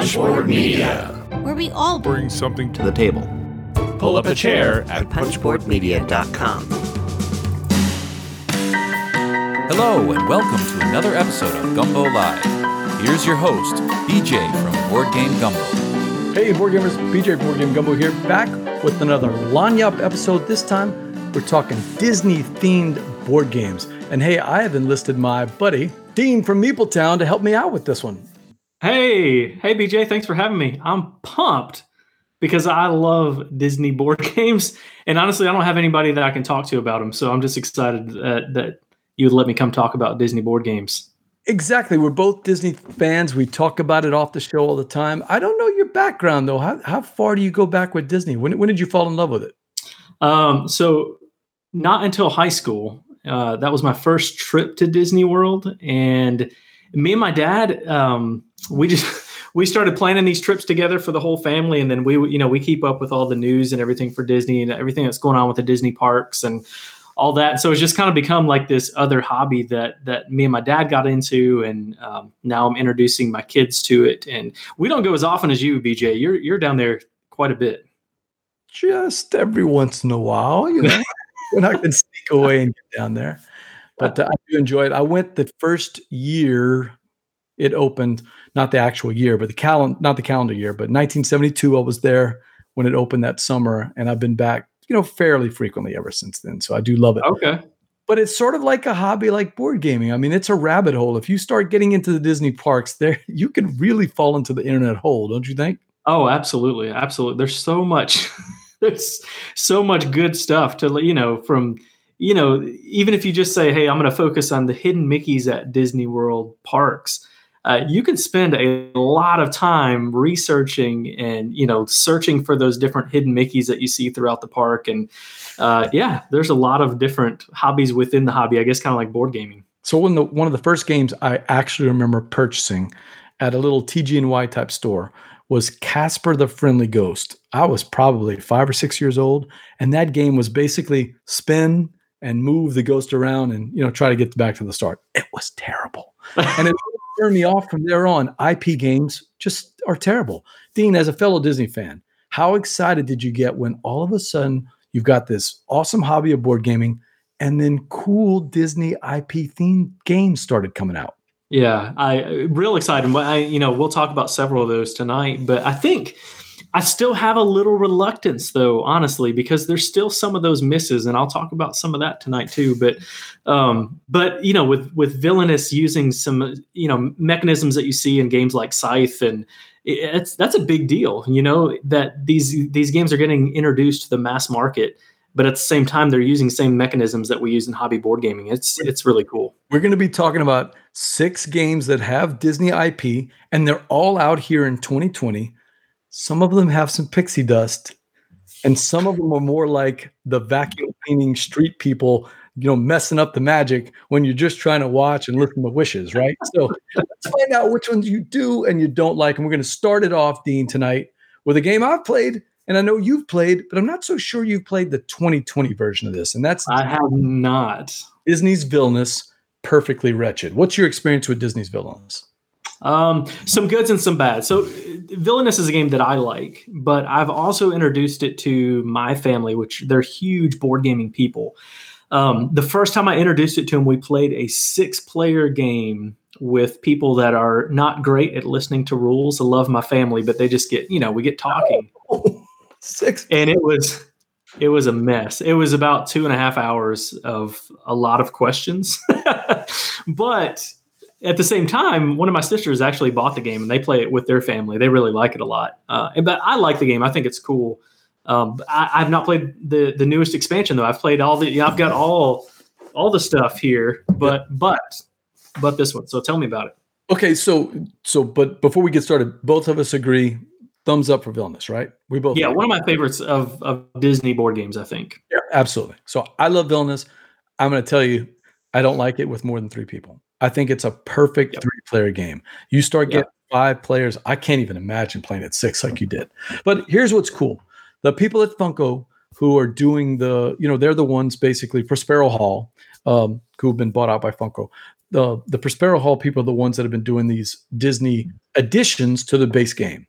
Punchboard Media, where we all bring something to the table. Pull up a chair at punchboardmedia.com. Hello, and welcome to another episode of Gumbo Live. Here's your host, BJ from Board Game Gumbo. Hey, Board Gamers, BJ Board Game Gumbo here, back with another Lagniappe episode. This time, we're talking Disney themed board games. And hey, I have enlisted my buddy, Dean from Meepletown, to help me out with this one. Hey, hey, BJ, thanks for having me. I'm pumped because I love Disney board games. And honestly, I don't have anybody that I can talk to about them. So I'm just excited that, that you would let me come talk about Disney board games. Exactly. We're both Disney fans. We talk about it off the show all the time. I don't know your background, though. How, how far do you go back with Disney? When, when did you fall in love with it? Um, so, not until high school. Uh, that was my first trip to Disney World. And me and my dad, um, we just we started planning these trips together for the whole family, and then we you know we keep up with all the news and everything for Disney and everything that's going on with the Disney parks and all that. So it's just kind of become like this other hobby that that me and my dad got into, and um, now I'm introducing my kids to it. And we don't go as often as you, BJ. You're you're down there quite a bit. Just every once in a while, you know, when I can sneak away and get down there. But uh, I do enjoy it. I went the first year it opened not the actual year, but the calendar, not the calendar year, but 1972. I was there when it opened that summer, and I've been back, you know, fairly frequently ever since then. So I do love it. Okay. But it's sort of like a hobby, like board gaming. I mean, it's a rabbit hole. If you start getting into the Disney parks, there you can really fall into the internet hole, don't you think? Oh, absolutely, absolutely. There's so much. there's so much good stuff to you know from you know even if you just say hey i'm going to focus on the hidden mickeys at disney world parks uh, you can spend a lot of time researching and you know searching for those different hidden Mickeys that you see throughout the park. And uh, yeah, there's a lot of different hobbies within the hobby. I guess kind of like board gaming. So one of the one of the first games I actually remember purchasing at a little TG&Y type store was Casper the Friendly Ghost. I was probably five or six years old, and that game was basically spin and move the ghost around and you know try to get back to the start. It was terrible, and it turned me off from there on. IP games just are terrible. Dean, as a fellow Disney fan, how excited did you get when all of a sudden you've got this awesome hobby of board gaming and then cool Disney IP themed games started coming out? Yeah, I real excited. I you know we'll talk about several of those tonight, but I think I still have a little reluctance though, honestly, because there's still some of those misses, and I'll talk about some of that tonight too. But, um, but you know, with with villainous using some you know mechanisms that you see in games like Scythe, and it's that's a big deal. You know that these these games are getting introduced to the mass market, but at the same time they're using the same mechanisms that we use in hobby board gaming. It's it's really cool. We're going to be talking about six games that have Disney IP, and they're all out here in 2020 some of them have some pixie dust, and some of them are more like the vacuum cleaning street people, you know, messing up the magic when you're just trying to watch and listen to wishes, right? So let's find out which ones you do and you don't like. And we're going to start it off, Dean, tonight with a game I've played and I know you've played, but I'm not so sure you've played the 2020 version of this. And that's I have not. Disney's Villainous, Perfectly Wretched. What's your experience with Disney's Villainous? Um, some goods and some bad. So, Villainous is a game that I like, but I've also introduced it to my family, which they're huge board gaming people. Um, the first time I introduced it to them, we played a six-player game with people that are not great at listening to rules. I love my family, but they just get, you know, we get talking. six, and it was it was a mess. It was about two and a half hours of a lot of questions, but at the same time, one of my sisters actually bought the game and they play it with their family. They really like it a lot. Uh, but I like the game. I think it's cool. Um, I, have not played the the newest expansion though. I've played all the. I've got all all the stuff here, but but but this one. So tell me about it. Okay, so so but before we get started, both of us agree. Thumbs up for Villainous, right? We both. Yeah, agree. one of my favorites of of Disney board games. I think. Yeah, absolutely. So I love Villainous. I'm going to tell you, I don't like it with more than three people. I think it's a perfect yep. three player game. You start getting five players. I can't even imagine playing at six like you did. But here's what's cool the people at Funko who are doing the, you know, they're the ones basically Prospero Hall, um, who've been bought out by Funko. The the Prospero Hall people are the ones that have been doing these Disney additions to the base game,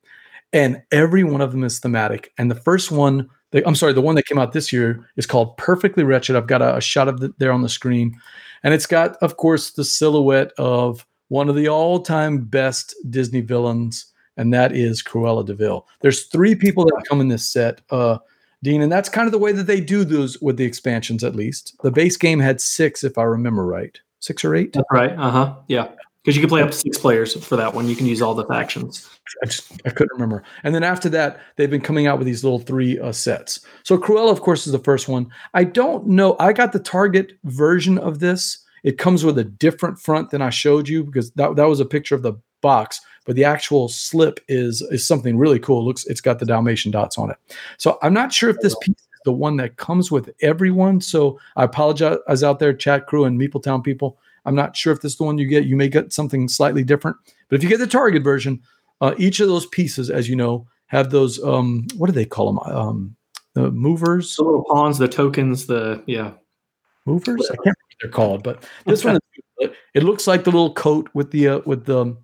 and every one of them is thematic. And the first one, the, I'm sorry, the one that came out this year is called Perfectly Wretched. I've got a, a shot of it there on the screen, and it's got, of course, the silhouette of one of the all-time best Disney villains, and that is Cruella de Vil. There's three people that come in this set. Uh, Dean, and that's kind of the way that they do those with the expansions, at least. The base game had six, if I remember right, six or eight. That's right. Uh huh. Yeah. Because you can play up to six players for that one. You can use all the factions. I just I couldn't remember. And then after that, they've been coming out with these little three uh, sets. So Cruella, of course, is the first one. I don't know. I got the Target version of this. It comes with a different front than I showed you because that, that was a picture of the box but the actual slip is is something really cool. It looks it's got the Dalmatian dots on it. So I'm not sure if this piece is the one that comes with everyone. So I apologize out there, chat crew and Meepletown people. I'm not sure if this is the one you get. You may get something slightly different. But if you get the Target version, uh, each of those pieces, as you know, have those um, what do they call them? Um, the movers, the little pawns, the tokens, the yeah, movers. I can't remember what they're called, but this one, it looks like the little coat with the uh, with the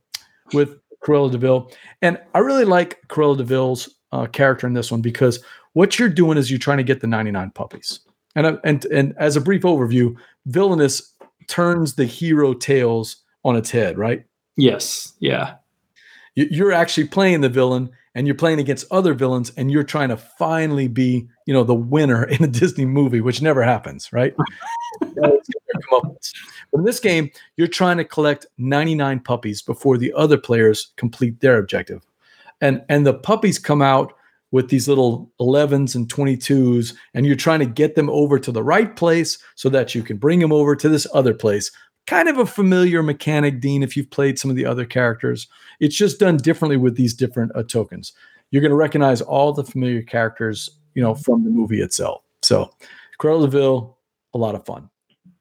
with Cruella de Vil. And I really like Cruella de Vil's uh, character in this one because what you're doing is you're trying to get the 99 puppies. And, and, and as a brief overview, Villainous turns the hero tales on its head, right? Yes. Yeah. You're actually playing the villain and you're playing against other villains and you're trying to finally be, you know, the winner in a Disney movie, which never happens, right? But in this game, you're trying to collect 99 puppies before the other players complete their objective. And and the puppies come out with these little 11s and 22s and you're trying to get them over to the right place so that you can bring them over to this other place. Kind of a familiar mechanic, Dean, if you've played some of the other characters. It's just done differently with these different uh, tokens. You're going to recognize all the familiar characters, you know, from the movie itself. So, Cruella de Vil, a lot of fun.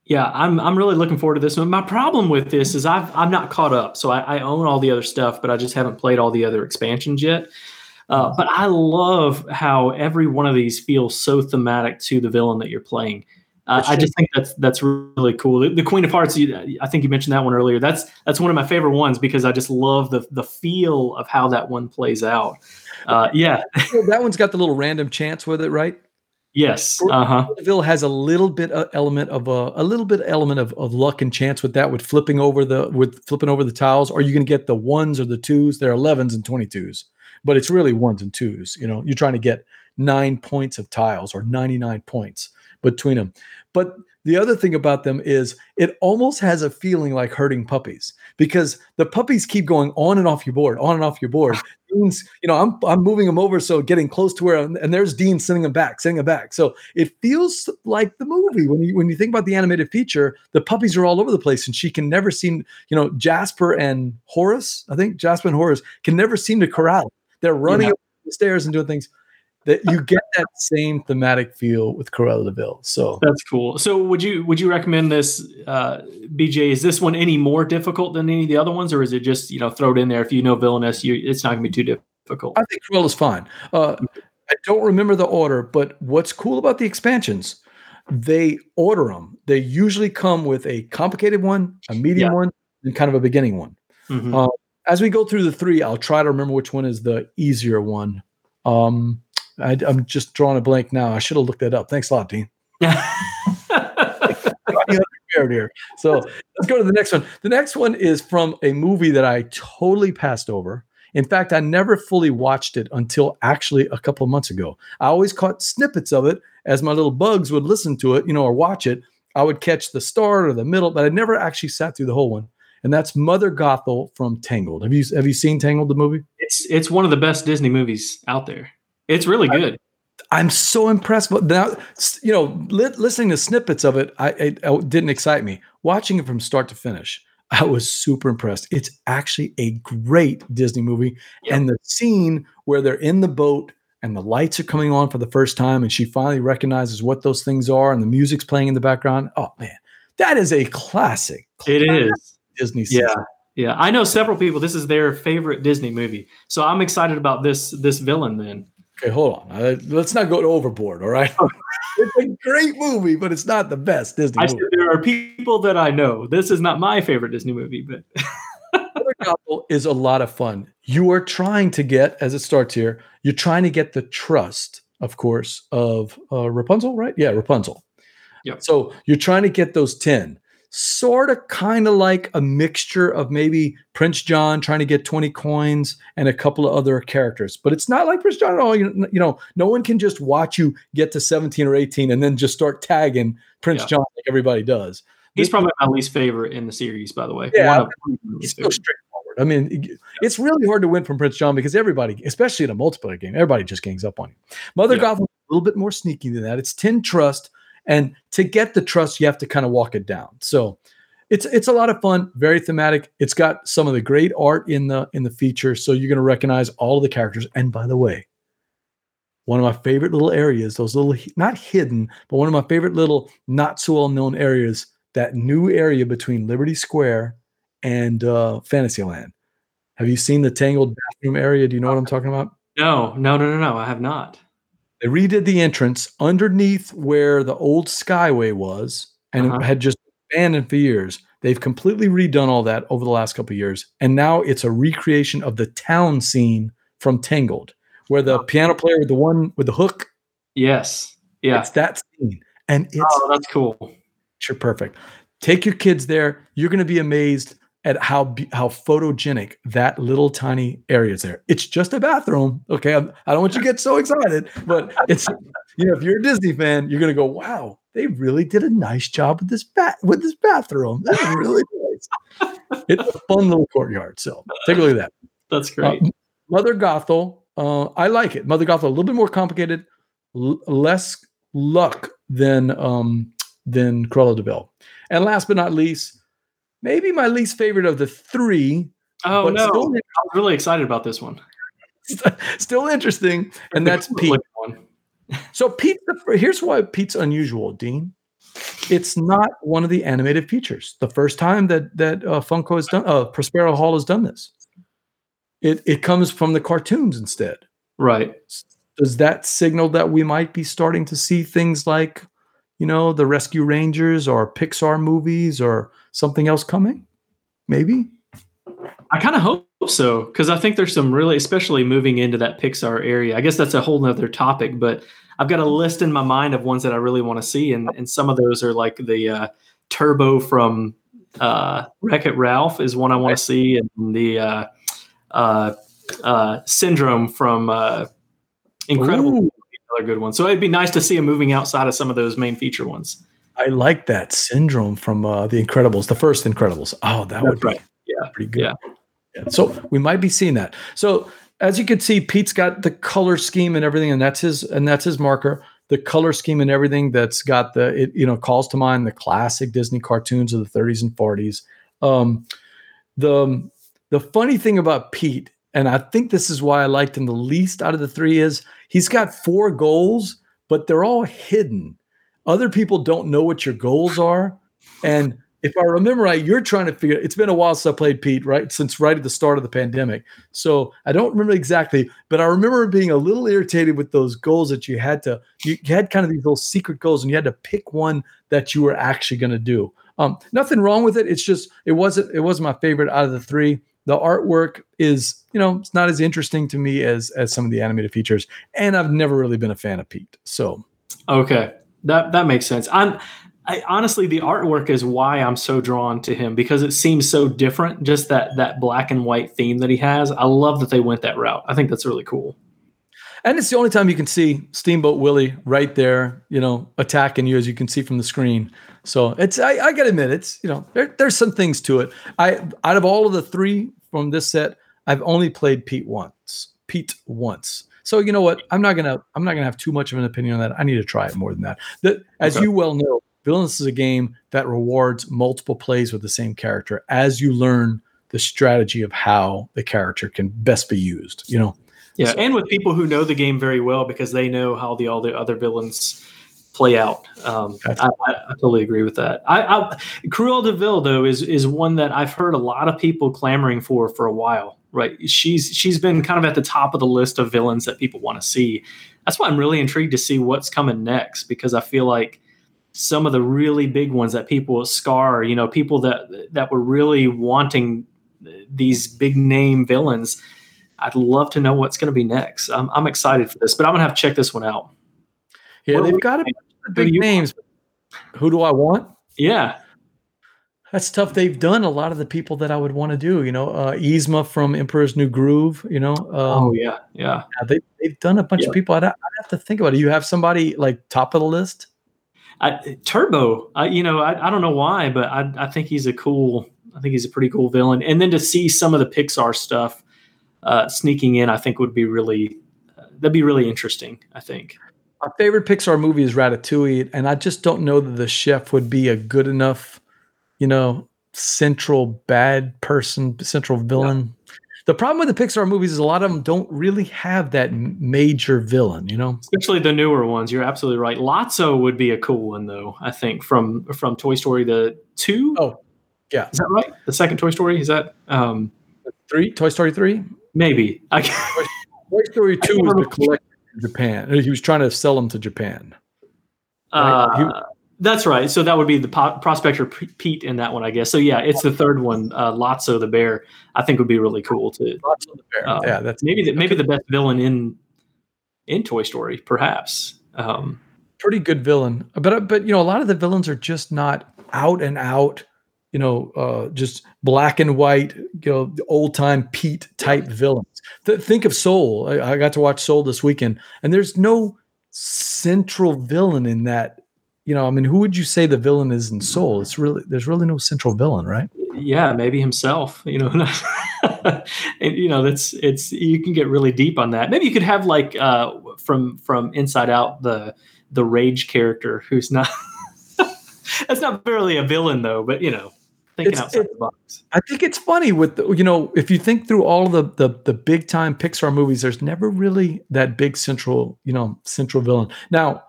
Yeah, I'm I'm really looking forward to this one. My problem with this is I've I'm not caught up, so I, I own all the other stuff, but I just haven't played all the other expansions yet. Uh, but I love how every one of these feels so thematic to the villain that you're playing. Uh, I just think that's that's really cool. The, the, Queen of Hearts, you, I think you mentioned that one earlier. That's that's one of my favorite ones because I just love the the feel of how that one plays out. Uh, yeah, that one's got the little random chance with it, right? Yes. Uh-huh. Has a little bit of element of a, a little bit element of, of luck and chance with that, with flipping over the with flipping over the tiles. Are you going to get the ones or the twos? There are 11s and 22s, but it's really ones and twos. You know, you're trying to get nine points of tiles or 99 points between them. But the other thing about them is it almost has a feeling like hurting puppies because the puppies keep going on and off your board, on and off your board. Dean's, you know, I'm I'm moving them over, so getting close to where, and there's Dean sending them back, sending them back. So it feels like the movie when you when you think about the animated feature. The puppies are all over the place, and she can never seem, you know, Jasper and Horace. I think Jasper and Horace can never seem to corral. They're running yeah. up the stairs and doing things that you get that same thematic feel with Cruella de Vil. So that's cool. So would you would you recommend this, uh, BJ? Is this one any more difficult than any of the other ones, or is it just you know throw it in there if you know villainous? You it's not going to be too difficult. I think Cruella's fine. Uh, I don't remember the order, but what's cool about the expansions? They order them. They usually come with a complicated one, a medium yeah. one, and kind of a beginning one. Mm-hmm. Uh, as we go through the three, I'll try to remember which one is the easier one. Um, I, am just drawing a blank now. I should have looked that up. Thanks a lot, Dean. here. So let's go to the next one. The next one is from a movie that I totally passed over. In fact, I never fully watched it until actually a couple of months ago. I always caught snippets of it as my little bugs would listen to it, you know, or watch it. I would catch the start or the middle, but I never actually sat through the whole one. And that's Mother Gothel from Tangled. Have you have you seen Tangled the movie? It's it's one of the best Disney movies out there. It's really good. I, am so impressed. But now, you know, li- listening to snippets of it, I, it, it didn't excite me. Watching it from start to finish, I was super impressed. It's actually a great Disney movie. And the scene where they're in the boat and the lights are coming on for the first time and she finally recognizes what those things are and the music's playing in the background. Oh, man, that is a classic. classic it is. Disney scene. Yeah. Yeah, I know several people. This is their favorite Disney movie, so I'm excited about this this villain. Then Okay, hold on. Uh, let's not go overboard. All right. it's a great movie, but it's not the best Disney I movie. there are people that I know. This is not my favorite Disney movie, but Gothel is a lot of fun. You are trying to get, as it starts here, you're trying to get the trust, of course, of uh, Rapunzel, right? Yeah, Rapunzel. Yep. So you're trying to get those 10. Sort of kind of like a mixture of maybe Prince John trying to get 20 coins and a couple of other characters. But it's not like Prince John at all. You, you know, no one can just watch you get to 17 or 18 and then just start tagging Prince Yeah. John like everybody does. He's probably my least favorite in the series, by the way. Yeah, One of my It's so straightforward. I mean, it's really hard to win from Prince John because everybody, especially in a multiplayer game, everybody just gangs up on you. Mother Yeah. Gothel is a little bit more sneaky than that. It's 10 trust, and to get the trust, you have to kind of walk it down. So it's it's a lot of fun, very thematic. It's got some of the great art in the in the feature, so you're going to recognize all of the characters. And by the way, one of my favorite little areas, those little not hidden, but one of my favorite little not so well known areas, that new area between Liberty Square and uh, Fantasyland. Have you seen the Tangled bathroom area? Do you know what I'm talking about? No, no, no, no, no. I have not. They redid the entrance underneath where the old Skyway was and Uh-huh. it had just abandoned for years. They've completely redone all that over the last couple of years. And now it's a recreation of the town scene from Tangled, where the piano player with the one with the hook, Yes. Yeah. it's that scene. And it's Oh, that's cool. Picture perfect. Take your kids there. You're going to be amazed at how how photogenic that little tiny area is there. It's just a bathroom. Okay, I'm, I don't want you to get so excited, but it's you know if you're a Disney fan, you're going to go, wow, they really did a nice job with this bat with this bathroom. That's really nice. It's a fun little courtyard. So take a look at that. That's Uh, great. Mother Gothel, uh, I like it. Mother Gothel, a little bit more complicated, l- less luck than um, than Cruella de Vil. And last but not least, maybe my least favorite of the three, oh no, still, I was really excited about this one. still interesting, and that's Pete. So Pete, here's why Pete's unusual, Dean. It's not one of the animated features. The first time that that uh, Funko has done, uh, Prospero Hall has done this. It it comes from the cartoons instead. Right. does that signal that we might be starting to see things like you know the rescue rangers or pixar movies or something else coming maybe I kind of hope so because I think there's some really, especially moving into that Pixar area. I guess that's a whole nother topic, but I've got a list in my mind of ones that I really want to see, and and some of those are like the uh, Turbo from uh, Wreck It Ralph is one I want to see, and the uh, uh, uh, Syndrome from uh, Incredible Ooh, another good one. So it'd be nice to see him moving outside of some of those main feature ones. i like that syndrome from uh, the incredibles the first incredibles oh that would be right. Yeah. pretty good Yeah. Yeah. so we might be seeing that so as you can see pete's got the color scheme and everything and that's his and that's his marker the color scheme and everything that's got the it you know calls to mind the classic disney cartoons of the 30s and 40s um the the funny thing about pete and i think this is why i liked him the least out of the three is he's got four goals but they're all hidden. Other people don't know what your goals are. And if i remember right you're trying to figure it's been a while since i played pete right? Since right at the start of the pandemic. So i don't remember exactly but i remember being a little irritated with those goals that you had to you had kind of these little secret goals and you had to pick one that you were actually going to do. Um, nothing wrong with it. It's just it wasn't it wasn't my favorite out of the three the artwork is you know it's not as interesting to me as as some of the animated features and i've never really been a fan of pete so Okay, that that makes sense. I'm I, honestly the artwork is why I'm so drawn to him because it seems so different. Just that that black and white theme that he has. I love that they went that route. I think that's really cool. And it's the only time you can see Steamboat Willie right there, you know, attacking you as you can see from the screen. So it's I, I gotta admit, it's you know, there, there's some things to it. I out of all of the three from this set, I've only played Pete once. Pete once. So you know what? I'm not gonna I'm not gonna have too much of an opinion on that. I need to try it more than that. That as Okay. you well know, Villainous is a game that rewards multiple plays with the same character as you learn the strategy of how the character can best be used. You know, Yeah, So- and with people who know the game very well because they know how the all the other villains play out. Um, I, Gotcha. I, I totally agree with that. I, I Cruella de Vil though is is one that I've heard a lot of people clamoring for for a while. Right, she's she's been kind of at the top of the list of villains that people want to see. That's why I'm really intrigued to see what's coming next because I feel like some of the really big ones that people scar, you know, people that that were really wanting these big name villains. I'd love to know what's going to be next. I'm, I'm excited for this, but I'm gonna have to check this one out. Yeah, What- they've got a bunch of who do big names. Who do I want? Yeah, That's tough. They've done a lot of the people that I would want to do. You know, uh, Yzma from Emperor's New Groove. You know, um, oh yeah, yeah. they, they've done a bunch Yeah. of people. I'd, I'd have to think about it. You have somebody like top of the list? I, Turbo, I, you know, I, I don't know why, but I, I think he's a cool. I think he's a pretty cool villain. And then to see some of the Pixar stuff uh, sneaking in, I think would be really uh, that'd be really interesting. I think. My favorite Pixar movie is Ratatouille, and I just don't know that the chef would be a good enough, you know, central bad person, central villain. The problem with the Pixar movies is a lot of them don't really have that major villain. You know, especially the newer ones. You're absolutely right. Lotso would be a cool one, though. I think from from Toy Story the two. Oh, yeah. is that right? The second Toy Story is that um, three Toy Story three. maybe? I, Toy Story two was the collector in Japan. He was trying to sell them to Japan. uh, Right. that's right. So that would be the po- Prospector P- Pete in that one, I guess. So yeah, it's the third one. Uh, Lotso the bear. I think would be really cool to Lotso the bear. Uh, yeah, that's maybe the, maybe the best villain in in Toy Story, perhaps. Um, pretty good villain. But but you know, a lot of the villains are just not out and out. You know, uh, just black and white. You know, old time Pete type villains. Th- think of Soul. I, I got to watch Soul this weekend, and there's no central villain in that. You know, I mean, who would you say the villain is in Soul? It's really there's really no central villain, right? yeah, maybe himself. You know, and you know that's it's you can get really deep on that. Maybe you could have like uh, from from Inside Out the the rage character who's not. that's not really a villain though, but you know, thinking It's- outside it- the box. I think it's funny with the, you know if you think through all the, the the big time Pixar movies, there's never really that big central you know central villain. Now,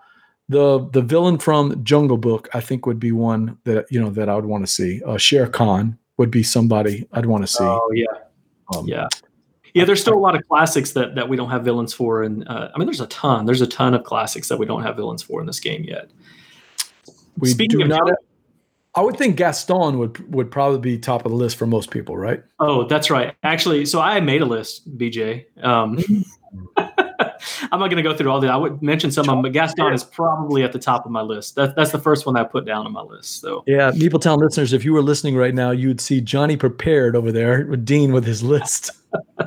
the the villain from Jungle Book, I think would be one that you know that I would want to see. Uh, Shere Khan would be somebody I'd want to see. Oh yeah, Um, yeah. Yeah, there's still a lot of classics that, that we don't have villains for, and uh, I mean, there's a ton. There's a ton of classics that we don't have villains for in this game yet. we Speaking do of not. I would think Gaston would would probably be top of the list for most people, right? Oh, that's right. Actually, so I made a list, BJ. Um, I'm not going to go through all the. I would mention some of them, but Gaston is probably at the top of my list. That, that's the first one I put down on my list. So Yeah, Meeple Town listeners, if you were listening right now, you'd see Johnny prepared over there with Dean with his list.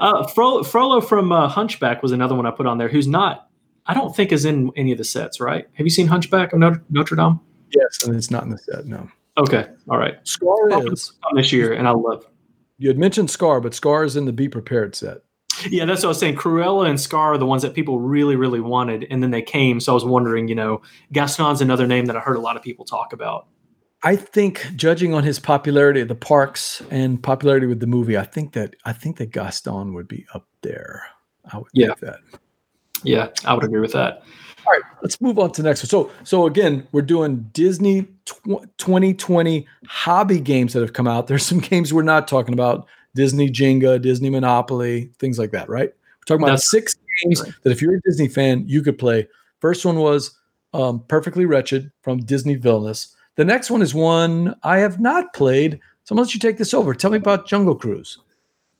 uh, Fro- Frollo from uh, Hunchback was another one I put on there. Who's not? I don't think is in any of the sets. Right? Have you seen Hunchback of Notre, Notre Dame? Yes, and it's not in the set. No, Okay, all right. Scar I'll is. this on this year, and I love. You had mentioned Scar, but Scar is in the Be Prepared set. Yeah, that's what I was saying. Cruella and Scar are the ones that people really, really wanted, and then they came. So I was wondering, you know, Gaston's another name that I heard a lot of people talk about. I think, judging on his popularity at the parks and popularity with the movie, I think that I think that Gaston would be up there. I would Yeah. think that. Yeah, I would agree with that. All right, let's move on to the next one. So, so again, we're doing Disney tw- 2020 hobby games that have come out. There's some games we're not talking about: Disney Jenga, Disney Monopoly, things like that. Right? We're talking about That's- six games right. that if you're a Disney fan, you could play. First one was um, Perfectly Wretched from Disney Villainous. The next one is one I have not played. So, I'm gonna let you take this over. Tell me about Jungle Cruise.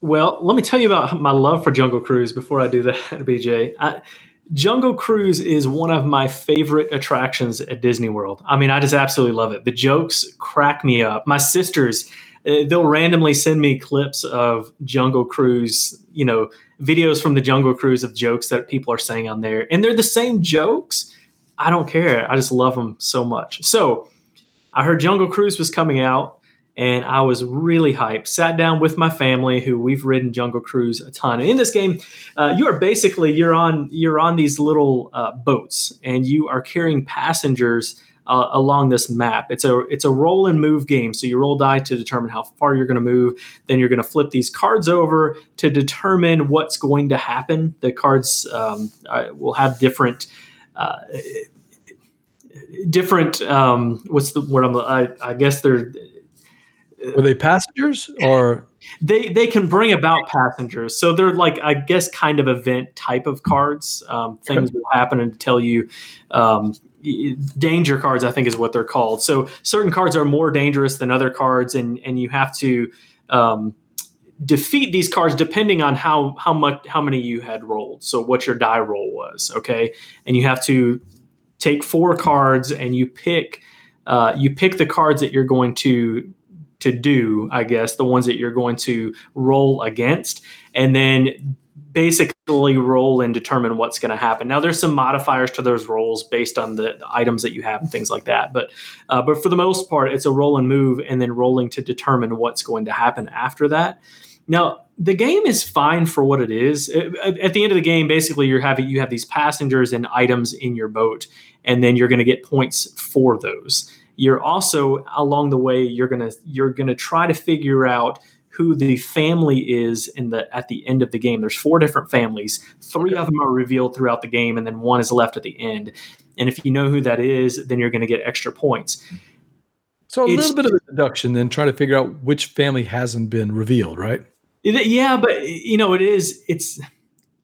Well, let me tell you about my love for Jungle Cruise before I do that, BJ. I, Jungle Cruise is one of my favorite attractions at Disney World. I mean, I just absolutely love it. The jokes crack me up. My sisters, uh, they'll randomly send me clips of Jungle Cruise, you know, videos from the Jungle Cruise of jokes that people are saying on there. And they're the same jokes. I don't care. I just love them so much. So I heard Jungle Cruise was coming out and I was really hyped. Sat down with my family, who we've ridden Jungle Cruise a ton. And in this game, uh, you are basically you're on you're on these little uh, boats, and you are carrying passengers uh, along this map. It's a it's a roll and move game. So you roll die to determine how far you're going to move. Then you're going to flip these cards over to determine what's going to happen. The cards um, uh, will have different. Uh, different um what's the word i'm i, I guess they're Were they passengers or? They they can bring about passengers. So they're like i guess kind of event type of cards. Um, things will happen and tell you um, danger cards, I think is what they're called. So certain cards are more dangerous than other cards, and and you have to um, defeat these cards depending on how how much how many you had rolled. So what your die roll was, okay, and you have to take four cards and you pick uh, you pick the cards that you're going to to do, I guess, the ones that you're going to roll against, and then basically roll and determine what's going to happen. Now, there's some modifiers to those rolls based on the, the items that you have and things like that, but uh, but for the most part, it's a roll and move, and then rolling to determine what's going to happen after that. Now, the game is fine for what it is. At the end of the game, basically, you're having you have these passengers and items in your boat, and then you're going to get points for those you're also along the way you're gonna you're gonna try to figure out who the family is in the at the end of the game. There's four different families. Three okay. of them are revealed throughout the game, and then one is left at the end. And if you know who that is, then you're going to get extra points. So a it's, little bit of a deduction, then try to figure out which family hasn't been revealed, right? Yeah, but you know, it is. It's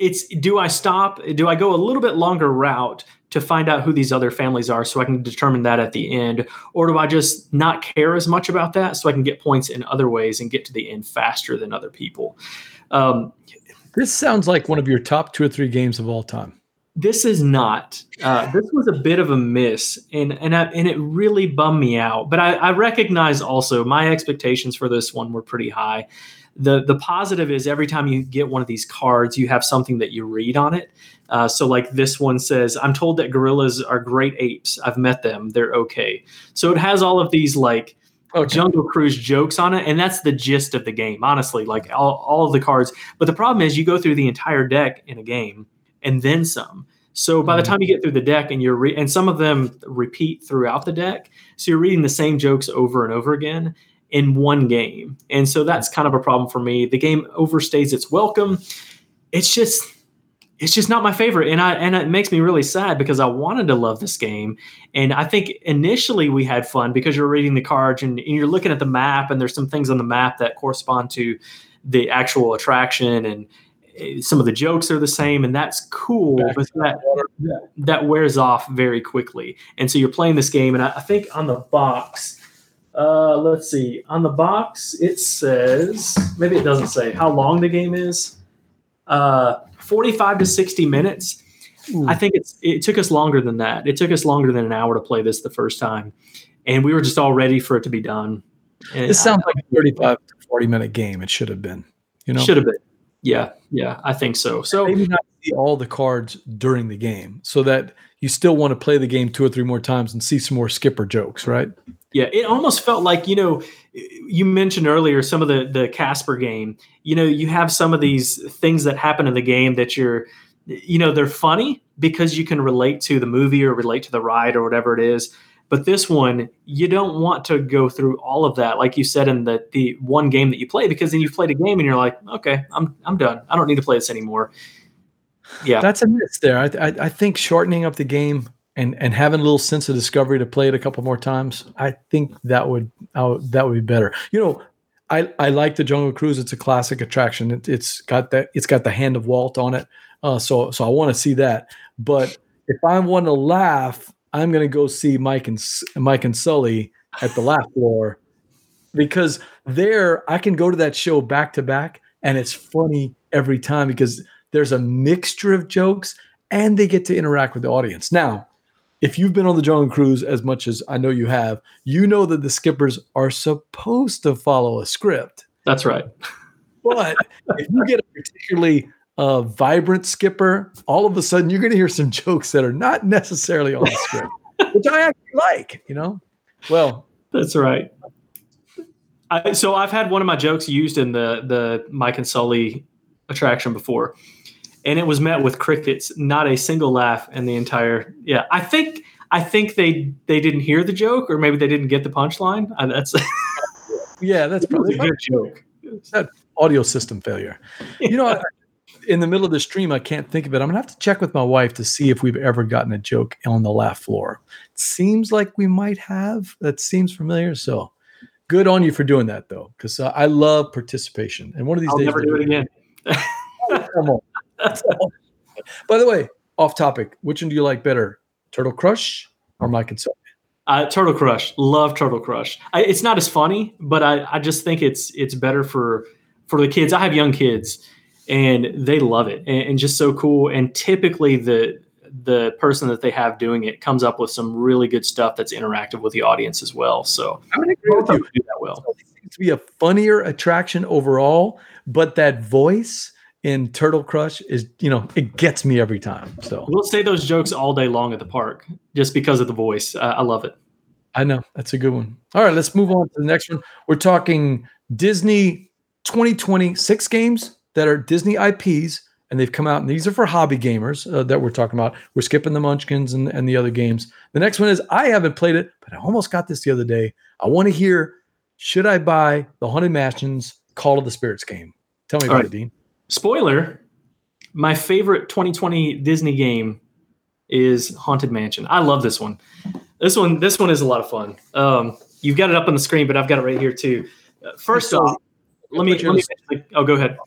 it's. Do I stop? Do I go a little bit longer route to find out who these other families are so I can determine that at the end? Or do I just not care as much about that so I can get points in other ways and get to the end faster than other people? Um, this sounds like one of your top two or three games of all time. This is not. Uh, this was a bit of a miss, and and I, and it really bummed me out. But I, I recognize also my expectations for this one were pretty high the the positive is every time you get one of these cards, you have something that you read on it. Uh, so like this one says, "I'm told that gorillas are great apes. I've met them. They're okay." So it has all of these like okay. Jungle Cruise jokes on it, and that's the gist of the game. Honestly, like all all of the cards. But the problem is, you go through the entire deck in a game, and then some. So by the mm-hmm. time you get through the deck and you're re- and some of them repeat throughout the deck, so you're reading the same jokes over and over again, in one game. And so that's kind of a problem for me. The game overstays its welcome. It's just it's just not my favorite and I and it makes me really sad because I wanted to love this game and I think initially we had fun because you're reading the cards and, and you're looking at the map and there's some things on the map that correspond to the actual attraction and eh, some of the jokes are the same and that's cool but that, that wears off very quickly and so you're playing this game and I, I think on the box uh, let's see. On the box, it says maybe it doesn't say how long the game is. Uh, 45 to 60 minutes. Ooh. I think it's it took us longer than that. It took us longer than an hour to play this the first time, and we were just all ready for it to be done. And this sounds like a 35 to 40 minute game. It should have been. You know, should have been. Yeah, yeah, I think so. So maybe not see all the cards during the game, so that you still want to play the game two or three more times and see some more skipper jokes, right? Yeah, it almost felt like you know, you mentioned earlier some of the the Casper game. You know, you have some of these things that happen in the game that you're, you know, they're funny because you can relate to the movie or relate to the ride or whatever it is. But this one, you don't want to go through all of that, like you said in the the one game that you play, because then you've played a game and you're like, okay, I'm I'm done. I don't need to play this anymore. Yeah, that's a miss there. I I, I think shortening up the game and and having a little sense of discovery to play it a couple more times, I think that would uh, that would be better. You know, I I like the Jungle Cruise. It's a classic attraction. It, has got that. It's got the hand of Walt on it. Uh, so so I want to see that. But if I want to laugh, I'm going to go see Mike and Mike and Sully at the Laugh Floor because there I can go to that show back to back, and it's funny every time because there's a mixture of jokes and they get to interact with the audience. Now, if you've been on the Jungle Cruise as much as I know you have, you know that the skippers are supposed to follow a script. That's right. but if you get a particularly uh, vibrant skipper, all of a sudden you're going to hear some jokes that are not necessarily on the script, which I actually like. You know, well, that's right. I, so I've had one of my jokes used in the the Mike and Sully attraction before and it was met with crickets, not a single laugh in the entire. Yeah, I think I think they they didn't hear the joke, or maybe they didn't get the punchline. Uh, that's yeah, that's probably a good joke. That audio system failure. You know, in the middle of the stream, I can't think of it. I'm gonna have to check with my wife to see if we've ever gotten a joke on the laugh floor. It seems like we might have. That seems familiar. So good on you for doing that, though, because uh, I love participation. And one of these I'll days, never do it again. come on. By the way, off topic, which one do you like better, Turtle Crush or am I? Uh, Turtle Crush, love Turtle Crush. I, it's not as funny, but I, I just think it's it's better for for the kids. I have young kids, and they love it, and, and just so cool. And typically, the the person that they have doing it comes up with some really good stuff that's interactive with the audience as well. So I would agree with you. do that well. It seems to be a funnier attraction overall, but that voice in Turtle Crush is, you know, it gets me every time. So We'll say those jokes all day long at the park just because of the voice. I, I love it. I know that's a good one. All right, let's move on to the next one. We're talking Disney 2020 six games that are Disney IPs, and they've come out, and these are for hobby gamers uh, that we're talking about. We're skipping the Munchkins and, and the other games. The next one is I haven't played it, but I almost got this the other day. I want to hear should I buy the Haunted Mansions Call of the Spirits game? Tell me All about right. it, Dean. Spoiler: My favorite 2020 Disney game is Haunted Mansion. I love this one. This one, this one is a lot of fun. Um, you've got it up on the screen, but I've got it right here too. Uh, first off, let me, let me oh go ahead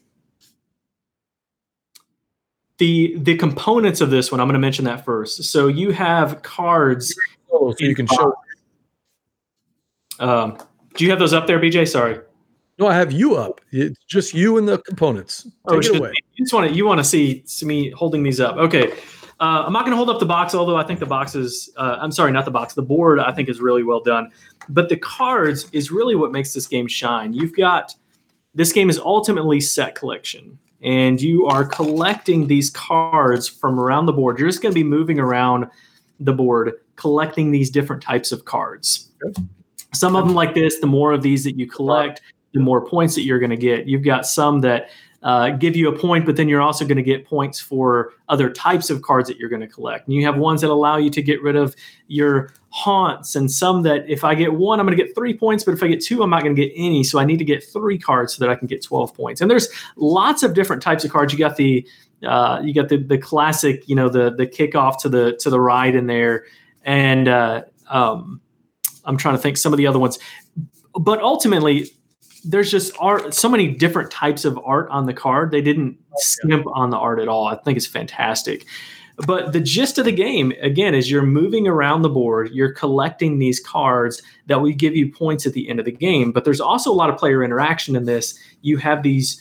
the the components of this one i'm going to mention that first so you have cards Oh, so you can show. um, do you have those up there bj sorry No, I have you up. It's just you and the components. Take Oh, it away. You just want to you want to see, see me holding these up. Okay, uh, I'm not going to hold up the box, although I think the box is. Uh, I'm sorry, not the box. The board I think is really well done, but the cards is really what makes this game shine. You've got this game is ultimately set collection, and you are collecting these cards from around the board. You're just going to be moving around the board, collecting these different types of cards. Some of them like this. The more of these that you collect, the more points that you're going to get. You've got some that uh, give you a point, but then you're also going to get points for other types of cards that you're going to collect. And you have ones that allow you to get rid of your haunts, and some that if I get one, I'm going to get three points, but if I get two, I'm not going to get any. So I need to get three cards so that I can get 12 points. And there's lots of different types of cards. You got the uh, you got the the classic, you know, the the kickoff to the to the ride in there, and uh, um, I'm trying to think some of the other ones, but ultimately there's just art so many different types of art on the card. They didn't oh, skimp on the art at all. I think it's fantastic. But the gist of the game again is you're moving around the board. You're collecting these cards that will give you points at the end of the game. But there's also a lot of player interaction in this. You have these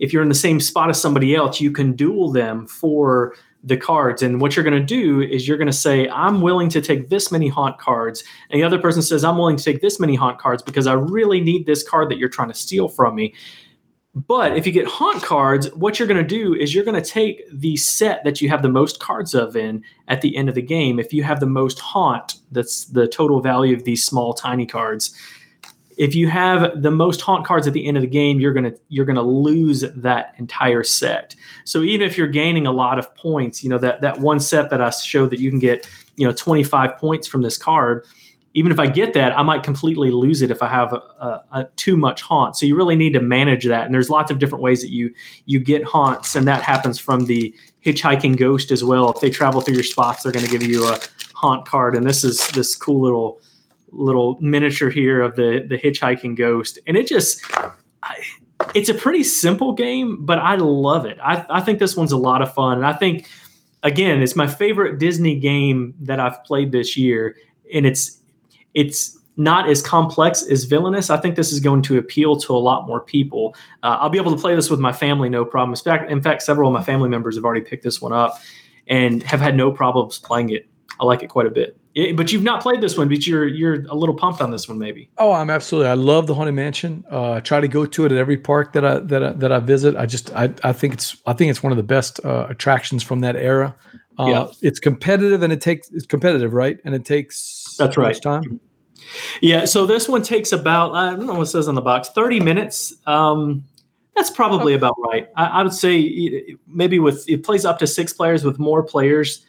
if you're in the same spot as somebody else you can duel them for the cards. And what you're going to do is you're going to say i'm willing to take this many haunt cards. And the other person says i'm willing to take this many haunt cards because i really need this card that you're trying to steal from me. But if you get haunt cards what you're going to do is you're going to take the set that you have the most cards of in at the end of the game if you have the most haunt that's the total value of these small tiny cards if you have the most haunt cards at the end of the game you're going to you're going to lose that entire set. So even if you're gaining a lot of points you know that that one set that i showed that you can get you know 25 points from this card even if i get that i might completely lose it if i have a, a, a too much haunt. So you really need to manage that and there's lots of different ways that you you get haunts and that happens from the hitchhiking ghost as well. If they travel through your spots they're going to give you a haunt card and this is this cool little little miniature here of the the hitchhiking ghost. And it just I, it's a pretty simple game but i love it. I, I think this one's a lot of fun. And i think again it's my favorite disney game that i've played this year. And it's it's not as complex as villainous. I think this is going to appeal to a lot more people. Uh, i'll be able to play this with my family no problem. In fact, in fact several of my family members have already picked this one up and have had no problems playing it. I like it quite a bit it, but you've not played this one but you're you're a little pumped on this one maybe Oh, I'm absolutely. I love the Haunted Mansion. Uh, I try to go to it at every park that I that I, that I visit. I just I, I think it's I think it's one of the best uh, attractions from that era. Uh, Yeah. It's competitive and it takes it's competitive, right? And it takes That's right. time. Yeah, so this one takes about I don't know what it says on the box, thirty minutes. Um, that's probably about right. I, I would say maybe with it plays up to six players. With more players,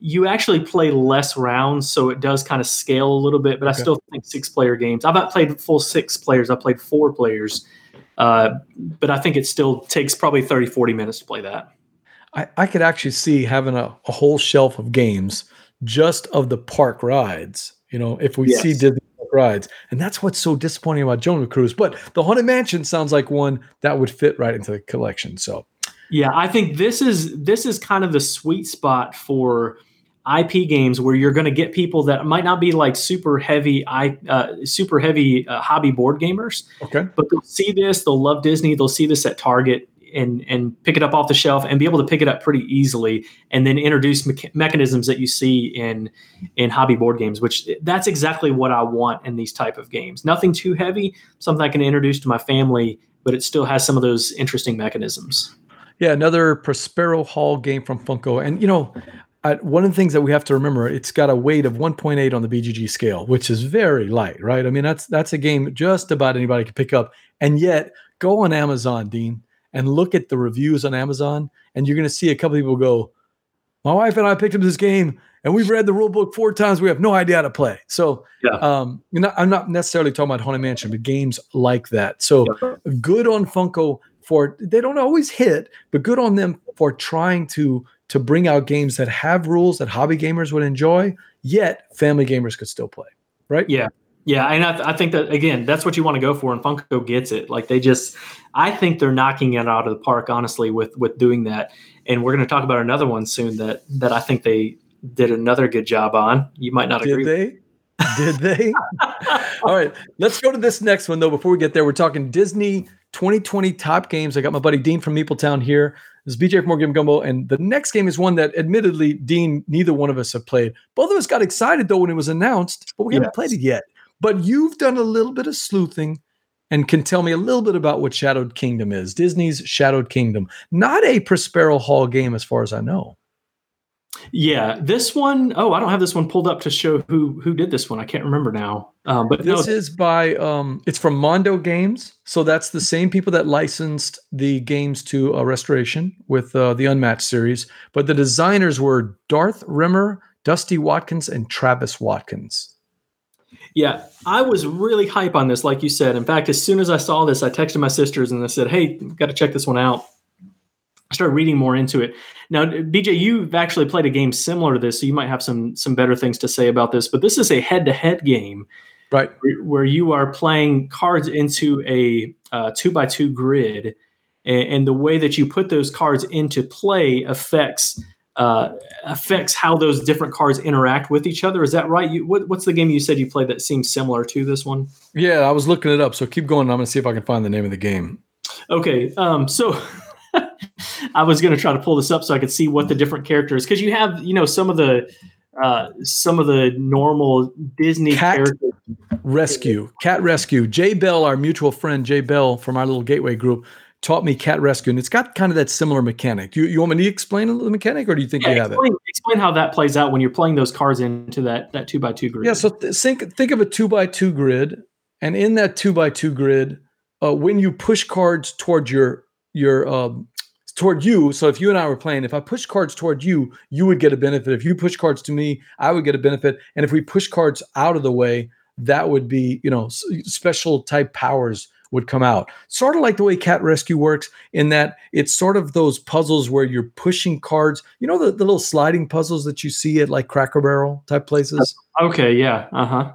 you actually play less rounds, so it does kind of scale a little bit. But I still think six player games. I've not played full six players. I played four players, uh, but I think it still takes probably 30, 40 minutes to play that. I, I could actually see having a, a whole shelf of games just of the park rides. You know, if we see Yes. Disney park rides, and that's what's so disappointing about Jungle Cruise. But the Haunted Mansion sounds like one that would fit right into the collection. So Yeah, I think this is this is kind of the sweet spot for IP games where you're going to get people that might not be like super heavy, I uh, super heavy uh, hobby board gamers, Okay. but they'll see this, they'll love Disney, they'll see this at Target and and pick it up off the shelf and be able to pick it up pretty easily, and then introduce mecha- mechanisms that you see in in hobby board games. Which that's exactly what I want in these type of games. Nothing too heavy, something I can introduce to my family, but it still has some of those interesting mechanisms. Yeah, another Prospero Hall game from Funko. And, you know, I, one of the things that we have to remember, it's got a weight of 1.8 on the BGG scale, which is very light, right? I mean, that's that's a game just about anybody can pick up. And yet, go on Amazon, Dean, and look at the reviews on Amazon, and you're going to see a couple people go, "My wife and I picked up this game, and we've read the rule book four times. We have no idea how to play." So, Yeah. um, you know, I'm not necessarily talking about Haunted Mansion, but games like that. So, good on Funko for they don't always hit, but good on them for trying to to bring out games that have rules that hobby gamers would enjoy, yet family gamers could still play. Right? Yeah. Yeah, and I, th- I think that again, that's what you want to go for, and Funko gets it. Like they just, I think they're knocking it out of the park, honestly, with with doing that. And we're going to talk about another one soon that that I think they did another good job on. You might not agree. Did they? Did they? All right, let's go to this next one though. Before we get there, we're talking Disney 2020 top games. I got my buddy Dean from Meepletown here. This is BJ from Board Game Gumbo, and the next game is one that, admittedly, Dean, neither one of us have played. Both of us got excited though when it was announced, but we haven't played it yet. But you've done a little bit of sleuthing and can tell me a little bit about what Shadowed Kingdom is. Disney's Shadowed Kingdom, not a Prospero Hall game, as far as I know. Yeah, this one oh I don't have this one pulled up to show who who did this one. I can't remember now. Um, but no, This is by um it's from Mondo Games. So that's the same people that licensed the games to uh, Restoration with uh, the Unmatched series, but the designers were Darth Rimmer, Dusty Watkins and Travis Watkins. Yeah, I was really hype on this, like you said. In fact, as soon as I saw this, I texted my sisters and I said, "Hey, got to check this one out." I started reading more into it. Now, BJ, you've actually played a game similar to this, so you might have some some better things to say about this. But this is a head-to-head game Right. where- you are playing cards into a uh, two by two grid, and, and the way that you put those cards into play affects uh, affects how those different cards interact with each other. Is that right? You, what, what's the game you said you played that seems similar to this one? Yeah, I was looking it up. So keep going. I'm going to see if I can find the name of the game. Okay, um, so I was going to try to pull this up so I could see what the different characters because you have you know some of the uh, some of the normal Disney Cat characters. Rescue, Cat Rescue. Jay Bell, our mutual friend Jay Bell from our little gateway group, taught me Cat Rescue, and it's got kind of that similar mechanic. You you want me to explain the mechanic, or do you think Yeah, you have it? explain, explain how that plays out when you're playing those cards into that that two by two grid. Yeah, so th- think think of a two by two grid, and in that two by two grid, uh, when you push cards toward your your um, toward you. So if you and I were playing, if I push cards toward you, you would get a benefit. If you push cards to me, I would get a benefit. And if we push cards out of the way, that would be you know special type powers would come out. Sort of like the way Cat Rescue works, in that it's sort of those puzzles where you're pushing cards. You know the, the little sliding puzzles that you see at like Cracker Barrel type places. okay, yeah, uh huh.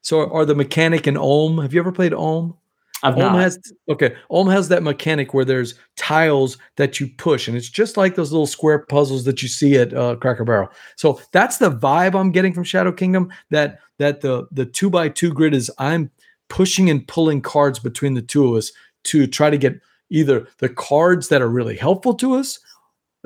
So are the mechanic in Ulm? Have you ever played Ulm? I've Ulm not. has okay. Ulm has that mechanic where there's tiles that you push, and it's just like those little square puzzles that you see at uh, Cracker Barrel. So that's the vibe I'm getting from Shadow Kingdom. That that the the two by two grid is I'm pushing and pulling cards between the two of us to try to get either the cards that are really helpful to us,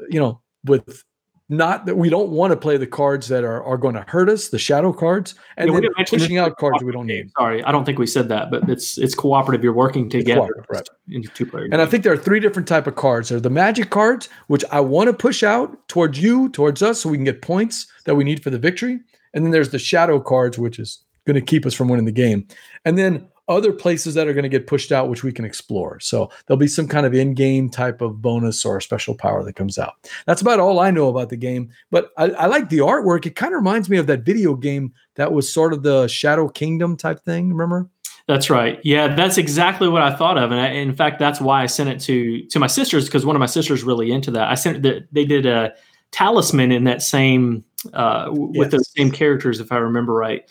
you know, with not that we don't want to play the cards that are, are going to hurt us, the shadow cards, and Yeah, then pushing out cards we don't need. Sorry, I don't think we said that, but it's it's cooperative. You're working together right. into two player. And I think there are three different type of cards. There are the magic cards, which I want to push out towards you, towards us, so we can get points that we need for the victory. And then there's the shadow cards, which is going to keep us from winning the game. And then other places that are going to get pushed out, which we can explore. So there'll be some kind of in-game type of bonus or special power that comes out. That's about all I know about the game. But I, I like the artwork. It kind of reminds me of that video game that was sort of the Shadow Kingdom type thing. Remember? That's right. Yeah, that's exactly what I thought of, and I, in fact, that's why I sent it to to my sisters because one of my sisters really into that. I sent that they did a talisman in that same uh, w- with Yes. those same characters, if I remember right.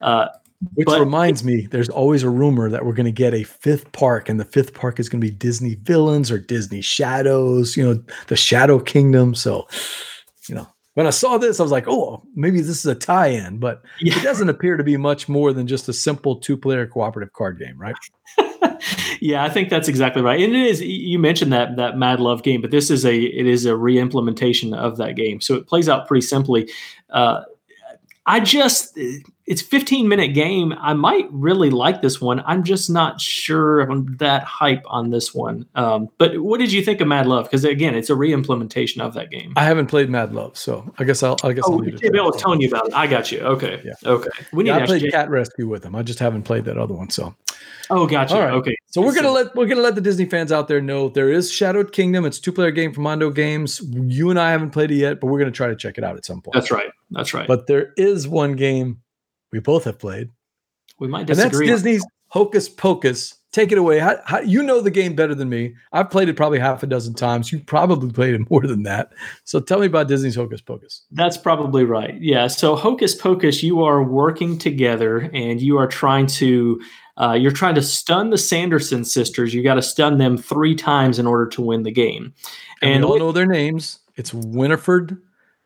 Uh, Which But- reminds me, there's always a rumor that we're going to get a fifth park, and the fifth park is going to be Disney villains or Disney shadows, you know, the Shadow Kingdom. So, you know, when I saw this, I was like, oh, maybe this is a tie-in, but Yeah. it doesn't appear to be much more than just a simple two-player cooperative card game, right? yeah, I think that's exactly right. And it is you mentioned that that Mad Love game, but this is a it is a re-implementation of that game. So it plays out pretty simply. Uh, I just it's 15 minute game. I might really like this one. I'm just not sure I'm that hype on this one. Um, but what did you think of Mad Love? Because again, it's a re-implementation of that game. I haven't played Mad Love, so I guess I'll I guess Oh, I'll leave it at Bill was telling you about it. I got you. Okay. Yeah. Okay. We need Yeah, to I played. Cat Rescue with them. I just haven't played that other one. So, Oh, gotcha. All right. Okay. so we're gonna let we're gonna let the Disney fans out there know there is Shadowed Kingdom. It's a two-player game from Mondo Games. You and I haven't played it yet, but we're gonna try to check it out at some point. That's right. That's right. But there is one game we both have played, we might disagree. and that's. Disney's Hocus Pocus. Take it away. How, how, you know the game better than me. I've played it probably half a dozen times. You probably played it more than that. So tell me about Disney's Hocus Pocus. That's probably right. Yeah. So Hocus Pocus, you are working together and you are trying to uh, you're trying to stun the Sanderson sisters. You got to stun them three times in order to win the game. And, And we all know their names. It's Winifred,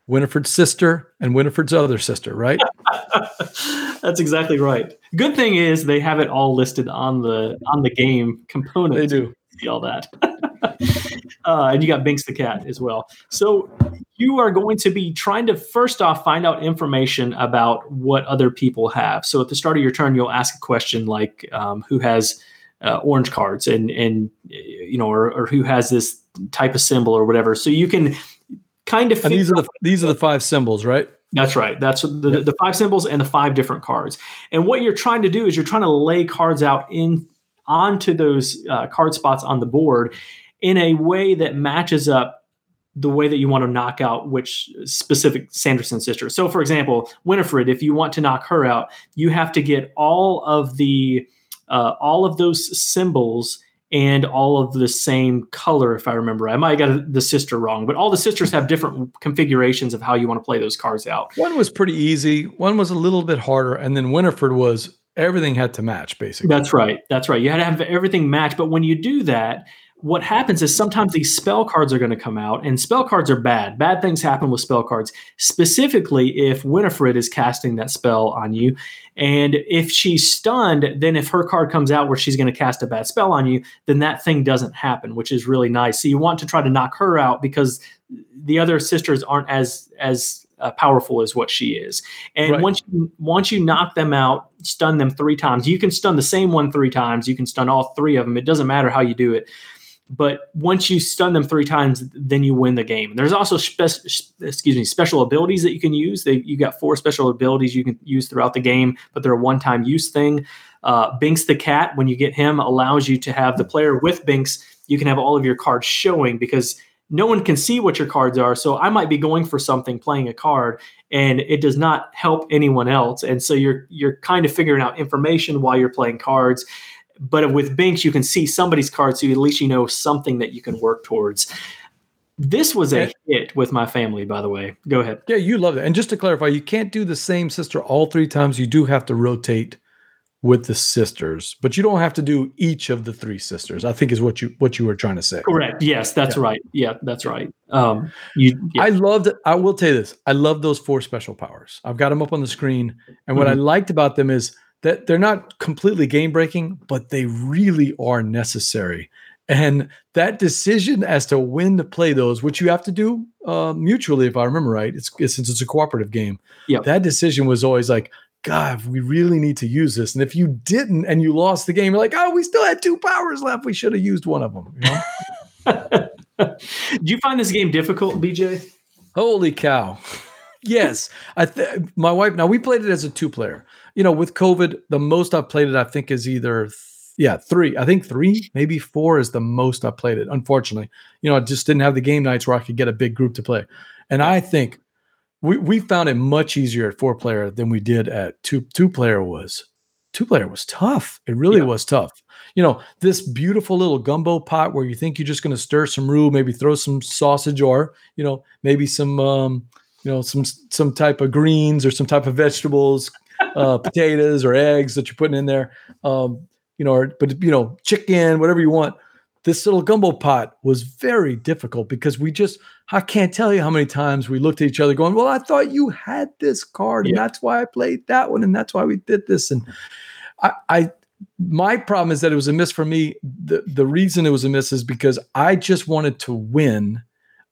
Winifred's sister, and Winifred's other sister, right? that's exactly right. Good thing is they have it all listed on the on the game component. they do. see all that. uh, and you got Binks the cat as well. So you are going to be trying to first off find out information about what other people have. So at the start of your turn, you'll ask a question like, um, "Who has uh, orange cards?" and and you know, or, or who has this type of symbol or whatever. So you can kind of And these are the these are the five symbols, right? that's right. That's the, the five symbols and the five different cards. And what you're trying to do is you're trying to lay cards out in onto those uh, card spots on the board in a way that matches up the way that you want to knock out which specific Sanderson sister. So, for example, Winifred, if you want to knock her out, you have to get all of the uh, all of those symbols and all of the same color, if I remember. I might have got the sister wrong, but all the sisters have different configurations of how you want to play those cards out. One was pretty easy. One was a little bit harder, and then Winifred was everything had to match basically. That's right. That's right. You had to have everything match. But when you do that, what happens is sometimes these spell cards are going to come out, and spell cards are bad. Bad things happen with spell cards, specifically if Winifred is casting that spell on you. And if she's stunned, then if her card comes out where she's going to cast a bad spell on you, then that thing doesn't happen, which is really nice. So you want to try to knock her out because the other sisters aren't as as uh, powerful as what she is. And Right. once you once you knock them out, stun them three times. You can stun the same one three times. You can stun all three of them. It doesn't matter how you do it. But once you stun them three times, then you win the game. There's also spe- excuse me special abilities that you can use. They, you got four special abilities you can use throughout the game, but they're a one-time use thing. Uh, Binks the cat, when you get him, allows you to have the player with Binks. You can have all of your cards showing because no one can see what your cards are. So I might be going for something, playing a card, and it does not help anyone else. And so you're you're kind of figuring out information while you're playing cards. But with Binks, you can see somebody's card, so at least you know something that you can work towards. This was a hit with my family, by the way. Go ahead. Yeah, you love it. And just to clarify, you can't do the same sister all three times. You do have to rotate with the sisters, but you don't have to do each of the three sisters. I think is what you what you were trying to say. Correct. Yes, that's Yeah. right. Yeah, that's right. Um, you. yeah. I loved I will tell you this. I love those four special powers. I've got them up on the screen. And what I liked about them is that they're not completely game breaking, but they really are necessary. And that decision as to when to play those, which you have to do uh, mutually, if I remember right, it's, it's since it's a cooperative game. Yep. That decision was always like, God, we really need to use this. And if you didn't and you lost the game, you're like, oh, we still had two powers left. We should have used one of them. You know? Do you find this game difficult, BJ? Holy cow. yes. I th- my wife now we played it as a two player. You know, with COVID, the most I've played it I think is either th- yeah, 3. I think 3, maybe 4 is the most I played it. Unfortunately, you know, I just didn't have the game nights where I could get a big group to play. And I think we we found it much easier at four player than we did at two two player was. Two player was tough. It really Yeah. was tough. You know, this beautiful little gumbo pot where you think you're just going to stir some roux, maybe throw some sausage or, you know, maybe some um, you know, some some type of greens or some type of vegetables, uh, potatoes or eggs that you're putting in there. Um, you know, or, but you know, chicken, whatever you want. this little gumbo pot was very difficult because we just I can't tell you how many times we looked at each other going, Well, I thought you had this card, and Yeah. that's why I played that one, and that's why we did this. And I, I my problem is that it was a miss for me. The the reason it was a miss is because I just wanted to win.